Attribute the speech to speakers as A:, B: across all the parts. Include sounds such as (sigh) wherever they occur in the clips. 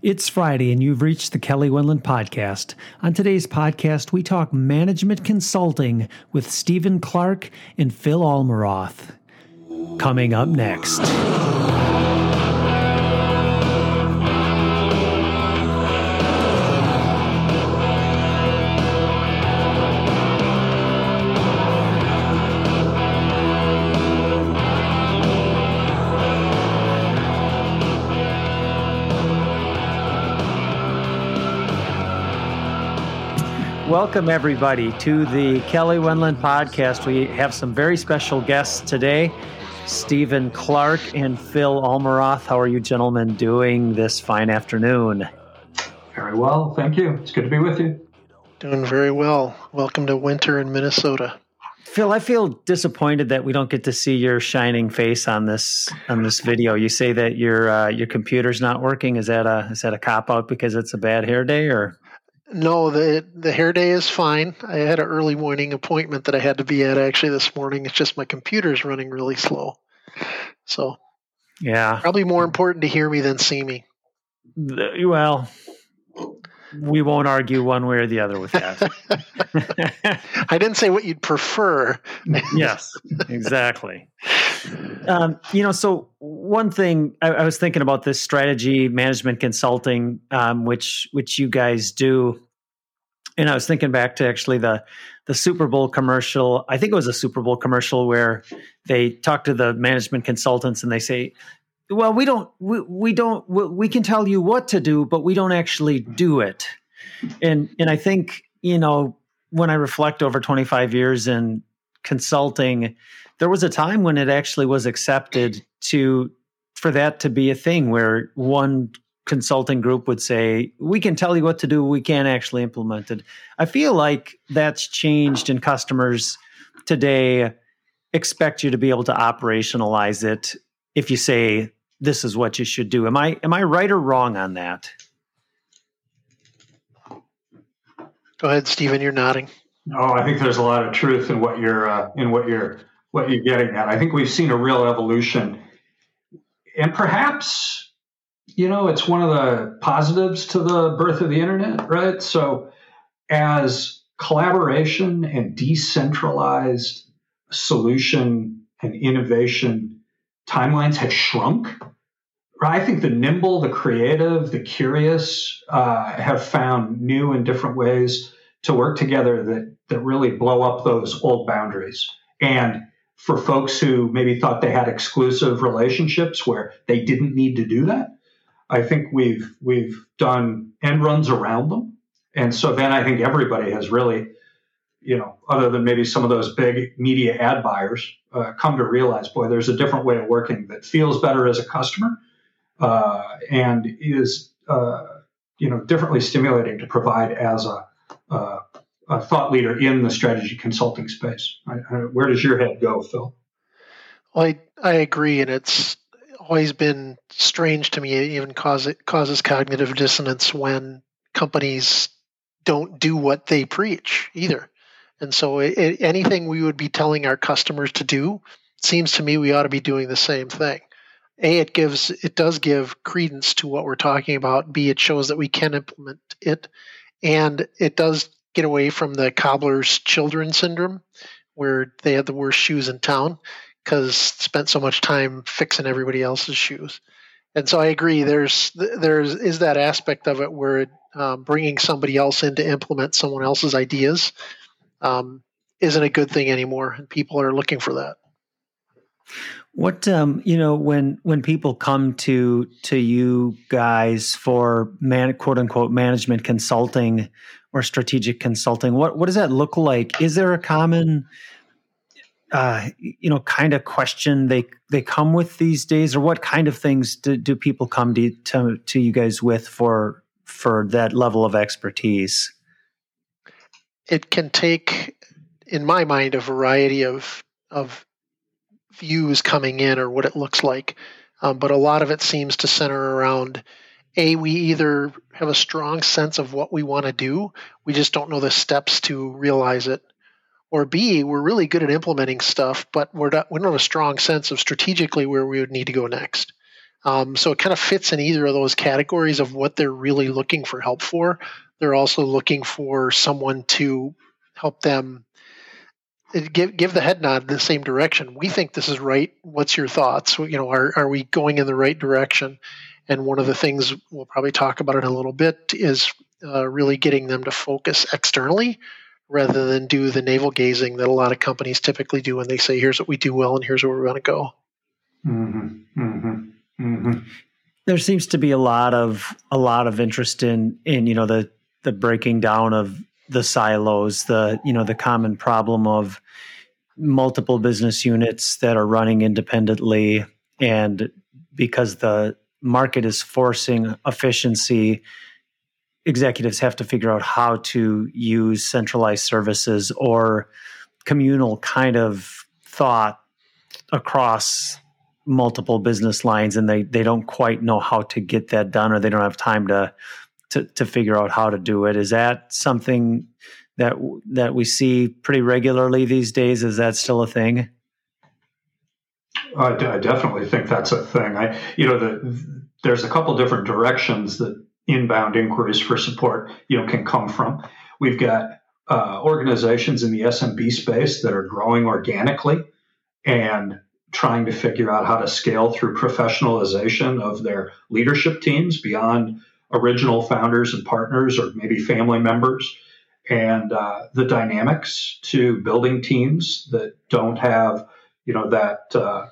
A: It's Friday, and you've reached the Kelly Wendland Podcast. On today's podcast, we talk management consulting with Stephen Clark and Phil Almeroth. Coming up next. Welcome, everybody, to the Kelly Wendland podcast. We have some very special guests today Stephen Clark and Phil Almeroth. How are you, gentlemen, doing this fine afternoon?
B: Very well. Thank you. It's good to be with you.
C: Doing very well. Welcome to winter in Minnesota.
A: Phil, I feel disappointed that we don't get to see your shining face on this on this video. You say that your uh, your computer's not working. Is that a is that a cop out because it's a bad hair day, or
C: no, the the hair day is fine. I had an early morning appointment that I had to be at actually this morning. It's just my computer's running really slow. So,
A: yeah,
C: probably more important to hear me than see me.
A: Well, we won't argue one way or the other with that. (laughs)
C: I didn't say what you'd prefer.
A: yes, exactly. Um, you know, so one thing I, I, was thinking about this strategy management consulting, um, which which you guys do, and I was thinking back to actually the the Super Bowl commercial. I think it was a Super Bowl commercial where they talk to the management consultants and they say, "Well, we don't, we, we don't, we, we can tell you what to do, but we don't actually do it." And and I think you know when I reflect over 25 years in consulting there was a time when it actually was accepted to for that to be a thing where one consulting group would say we can tell you what to do we can't actually implement it i feel like that's changed and customers today expect you to be able to operationalize it if you say this is what you should do am i am i right or wrong on that
C: go ahead stephen you're nodding
B: oh i think there's a lot of truth in what you're uh, in what you're what you're getting at. I think we've seen a real evolution. And perhaps, you know, it's one of the positives to the birth of the internet, right? So, as collaboration and decentralized solution and innovation timelines have shrunk, I think the nimble, the creative, the curious uh, have found new and different ways to work together that that really blow up those old boundaries. And for folks who maybe thought they had exclusive relationships where they didn't need to do that. I think we've we've done end runs around them, and so then I think everybody has really, you know, other than maybe some of those big media ad buyers, uh, come to realize, boy, there's a different way of working that feels better as a customer, uh, and is uh, you know differently stimulating to provide as a uh, a thought leader in the strategy consulting space. I, I, where does your head go, Phil?
C: I, I agree, and it's always been strange to me. It even causes cognitive dissonance when companies don't do what they preach either. And so, it, it, anything we would be telling our customers to do seems to me we ought to be doing the same thing. A, it gives it does give credence to what we're talking about. B, it shows that we can implement it, and it does get away from the cobbler's children syndrome, where they had the worst shoes in town because spent so much time fixing everybody else's shoes. And so I agree. There's there's is that aspect of it where um, bringing somebody else in to implement someone else's ideas um, isn't a good thing anymore, and people are looking for that.
A: What um, you know when when people come to to you guys for man quote unquote management consulting or strategic consulting, what what does that look like? Is there a common uh, you know kind of question they they come with these days, or what kind of things do, do people come to, to to you guys with for for that level of expertise?
C: It can take, in my mind, a variety of of views coming in or what it looks like. Um, but a lot of it seems to center around a we either have a strong sense of what we want to do we just don't know the steps to realize it or b we're really good at implementing stuff but we're not we don't have a strong sense of strategically where we would need to go next Um, so it kind of fits in either of those categories of what they're really looking for help for. They're also looking for someone to help them uh, give give the head nod in the same direction. We think this is right. What's your thoughts? You know, are are we going in the right direction? And one of the things we'll probably talk about in a little bit is uh, really getting them to focus externally rather than do the navel gazing that a lot of companies typically do when they say, "Here's what we do well, and here's where we're going to go."
B: Mm-hmm. Mm-hmm. Mm-hmm.
A: There seems to be a lot of a lot of interest in in you know the the breaking down of the silos, the you know the common problem of multiple business units that are running independently, and because the market is forcing efficiency, executives have to figure out how to use centralized services or communal kind of thought across multiple business lines and they they don't quite know how to get that done or they don't have time to to to figure out how to do it. Is that something that that we see pretty regularly these days? Is that still a thing?
B: I, I definitely think that's a thing. I you know the, there's a couple different directions that inbound inquiries for support you know can come from. We've got uh, organizations in the smb space that are growing organically and trying to figure out how to scale through professionalization of their leadership teams beyond original founders and partners or maybe family members. And uh, the dynamics to building teams that don't have you know that uh,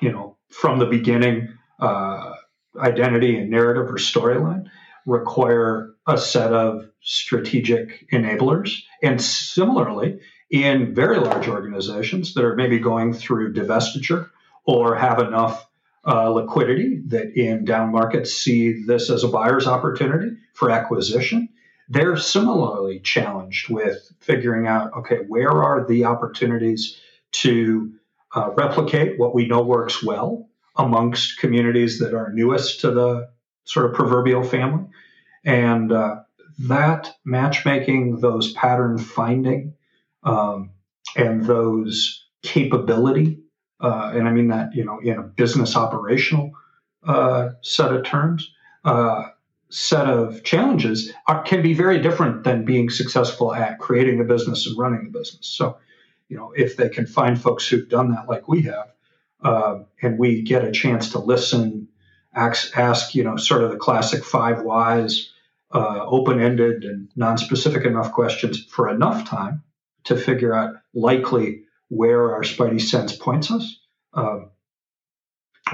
B: you know from the beginning uh, identity and narrative or storyline require a set of strategic enablers and similarly in very large organizations that are maybe going through divestiture or have enough uh, liquidity that in down markets see this as a buyer's opportunity for acquisition. They're similarly challenged with figuring out okay, where are the opportunities to uh, replicate what we know works well amongst communities that are newest to the sort of proverbial family. And uh, that matchmaking, those pattern finding, um, and those capability, uh, and I mean that you know in a business operational uh, set of terms, uh, set of challenges are, can be very different than being successful at creating the business and running the business. So, you know, if they can find folks who've done that like we have, uh, and we get a chance to listen, ask, ask, you know, sort of the classic five whys, uh, open-ended and non-specific enough questions for enough time to figure out likely where our spidey sense points us. Um,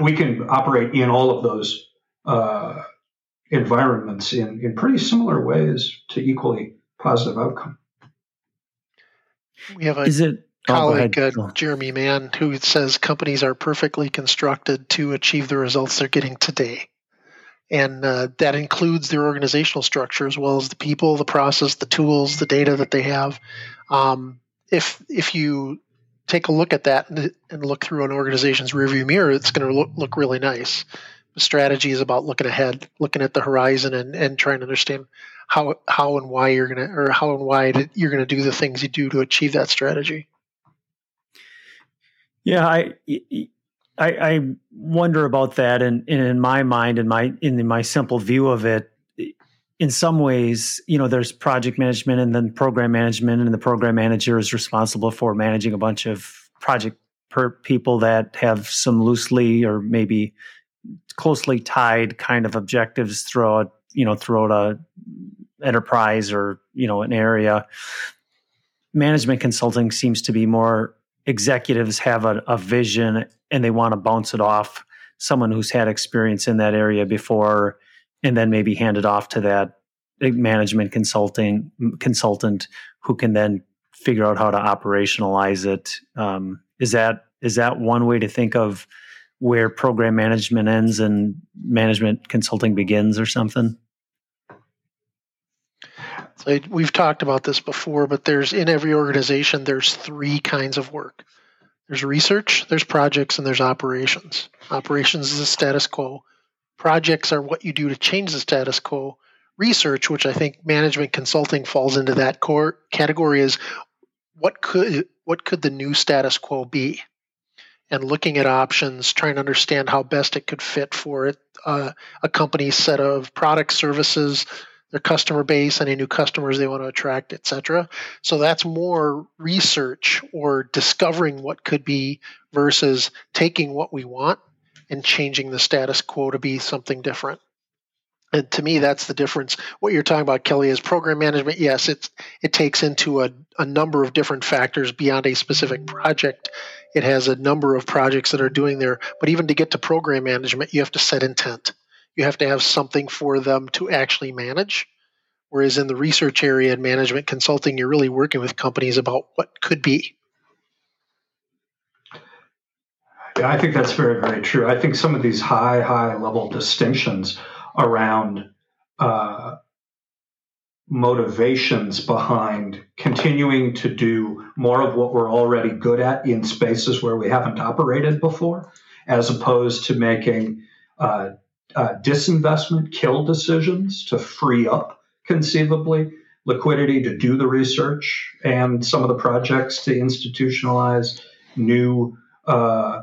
B: we can operate in all of those uh, environments in, in pretty similar ways to equally positive outcome.
C: We have a
A: is it
C: colleague, uh, Jeremy Mann, who says companies are perfectly constructed to achieve the results they're getting today. And uh, that includes their organizational structure as well as the people, the process, the tools, the data that they have. Um, if if you take a look at that and, and look through an organization's rearview mirror, it's going to look, look really nice. The strategy is about looking ahead, looking at the horizon, and, and trying to understand how how and why you're gonna or how and why you're gonna do the things you do to achieve that strategy.
A: Yeah, I I, I wonder about that, and, and in my mind, in my in my simple view of it, in some ways, you know, there's project management and then program management, and the program manager is responsible for managing a bunch of project per people that have some loosely or maybe closely tied kind of objectives throughout, you know, throughout a enterprise or you know an area. Management consulting seems to be more executives have a, a vision and they want to bounce it off someone who's had experience in that area before and then maybe hand it off to that management consulting consultant who can then figure out how to operationalize it. Um, is that is that one way to think of where program management ends and management consulting begins, or something?
C: So we've talked about this before, but there's in every organization there's three kinds of work. There's research, there's projects, and there's operations. Operations is the status quo. Projects are what you do to change the status quo. Research, which I think management consulting falls into that core category, is what could what could the new status quo be? and looking at options, trying to understand how best it could fit for it, uh, a company's set of products, services, their customer base, any new customers they want to attract, etc. So that's more research or discovering what could be versus taking what we want and changing the status quo to be something different. And to me, that's the difference. What you're talking about, Kelly, is program management. Yes, it's it takes into a, a number of different factors beyond a specific project. It has a number of projects that are doing there. But even to get to program management, you have to set intent. You have to have something for them to actually manage. Whereas in the research area and management consulting, you're really working with companies about what could be.
B: Yeah, I think that's very, very true. I think some of these high, high level distinctions around uh, motivations behind continuing to do more of what we're already good at in spaces where we haven't operated before, as opposed to making uh, uh, disinvestment, kill decisions to free up conceivably liquidity to do the research and some of the projects to institutionalize new uh,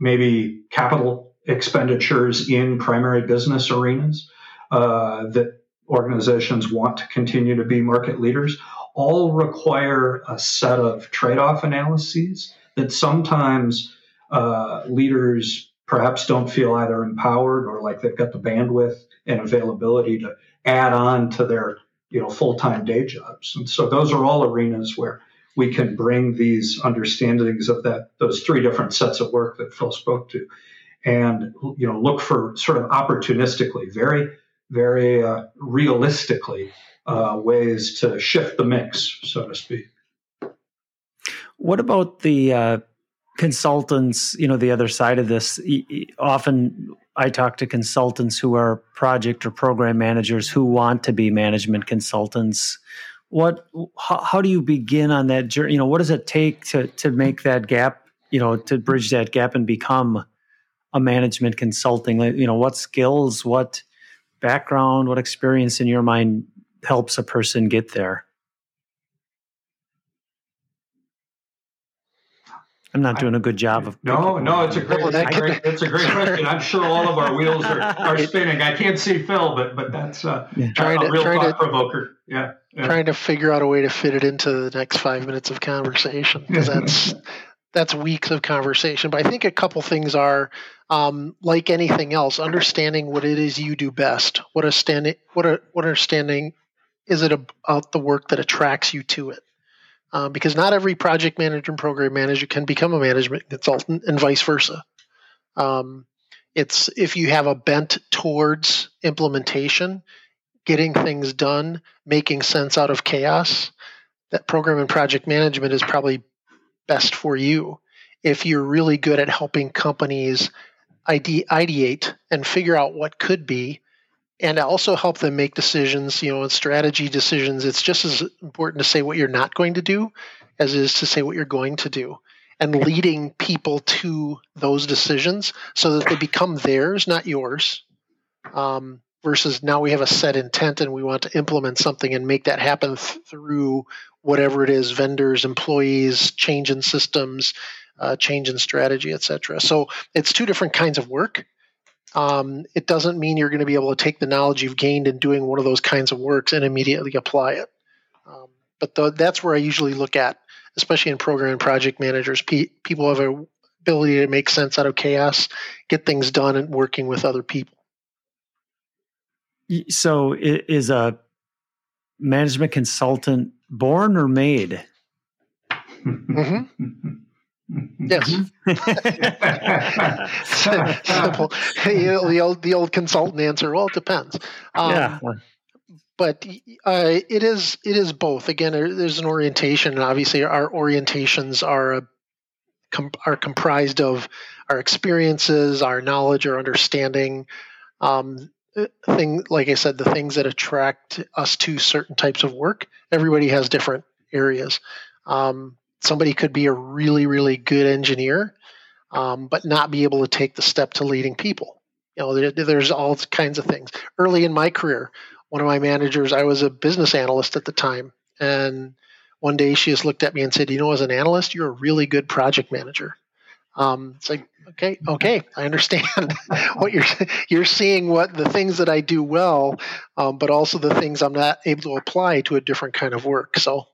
B: maybe capital expenditures in primary business arenas uh, that organizations want to continue to be market leaders. All require a set of trade-off analyses that sometimes uh, leaders perhaps don't feel either empowered or like they've got the bandwidth and availability to add on to their you know full-time day jobs and so those are all arenas where we can bring these understandings of that those three different sets of work that Phil spoke to, and you know look for sort of opportunistically, very very uh, realistically uh, ways to shift the mix, so to speak.
A: What about the uh, consultants? You know, the other side of this. Often, I talk to consultants who are project or program managers who want to be management consultants what how, how do you begin on that journey you know what does it take to to make that gap you know to bridge that gap and become a management consulting you know what skills what background what experience in your mind helps a person get there I'm not doing a good job of.
B: No, no, it's a great, it's a great, it's a great question. I'm sure all of our wheels are, are spinning. I can't see Phil, but but that's uh, yeah. a, a real thought provoker. Yeah,
C: yeah, trying to figure out a way to fit it into the next five minutes of conversation because (laughs) that's that's weeks of conversation. But I think a couple things are um, like anything else, understanding what it is you do best. What a standing, what a what understanding is it about the work that attracts you to it uh, because not every project manager and program manager can become a management consultant and vice versa. Um, it's if you have a bent towards implementation, getting things done, making sense out of chaos, that program and project management is probably best for you. If you're really good at helping companies ide- ideate and figure out what could be, and also help them make decisions, you know, and strategy decisions. It's just as important to say what you're not going to do as it is to say what you're going to do and leading people to those decisions so that they become theirs, not yours. Um, versus now we have a set intent and we want to implement something and make that happen th- through whatever it is vendors, employees, change in systems, uh, change in strategy, etc. So it's two different kinds of work um, it doesn't mean you're going to be able to take the knowledge you've gained in doing one of those kinds of works and immediately apply it. Um, but the, that's where I usually look at, especially in program and project managers. Pe- people have a ability to make sense out of chaos, get things done, and working with other people.
A: So, is a management consultant born or made? (laughs)
C: Mm-hmm. Yes. (laughs) Simple. the old the old consultant answer. Well, it depends. Um, yeah. But uh, it is it is both. Again, there's an orientation, and obviously our orientations are a, com, are comprised of our experiences, our knowledge, our understanding. Um, uh, thing like I said, the things that attract us to certain types of work. Everybody has different areas. Um, somebody could be a really, really good engineer, um, but not be able to take the step to leading people. You know, there, there's all kinds of things. Early in my career, one of my managers, I was a business analyst at the time, and one day she just looked at me and said, "You know, as an analyst, you're a really good project manager." Um, it's like, okay, okay, I understand (laughs) what you're you're seeing. What the things that I do well, um, but also the things I'm not able to apply to a different kind of work. So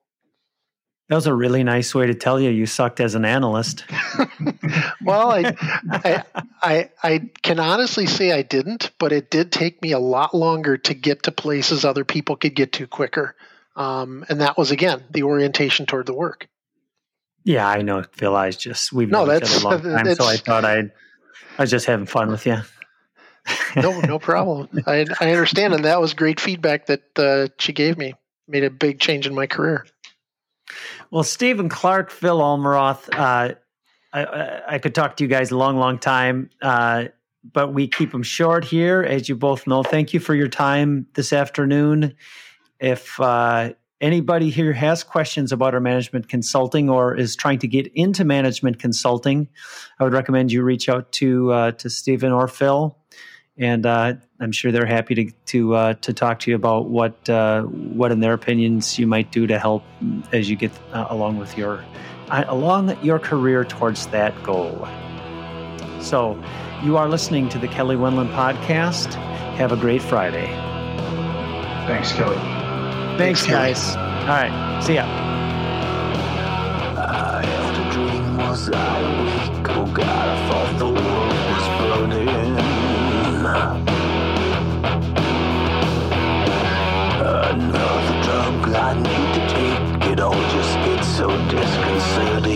A: that was a really nice way to tell you you sucked as an analyst. (laughs) (laughs)
C: well, I, I, I, I, can honestly say I didn't, but it did take me a lot longer to get to places other people could get to quicker. Um, and that was again the orientation toward the work.
A: Yeah, I know, Phil. I was just we've no, known each other a long (laughs) time, so I thought I'd I was just having fun with you.
C: no, no problem. I I understand, and that was great feedback that uh, she gave me. Made a big change in my career.
A: Well, Stephen Clark, Phil Almeroth, uh, I, I, could talk to you guys a long, long time, uh, but we keep them short here, as you both know. Thank you for your time this afternoon. If uh, anybody here has questions about our management consulting or is trying to get into management consulting, I would recommend you reach out to uh, to Stephen or Phil and uh, I'm sure they're happy to to uh, to talk to you about what uh, what in their opinions you might do to help as you get uh, along with your uh, along your career towards that goal. So, you are listening to the Kelly Wendland podcast. Have a great Friday.
B: Thanks, Kelly.
A: Thanks, Thanks guys. Kelly. All right, see ya. Disconcerting.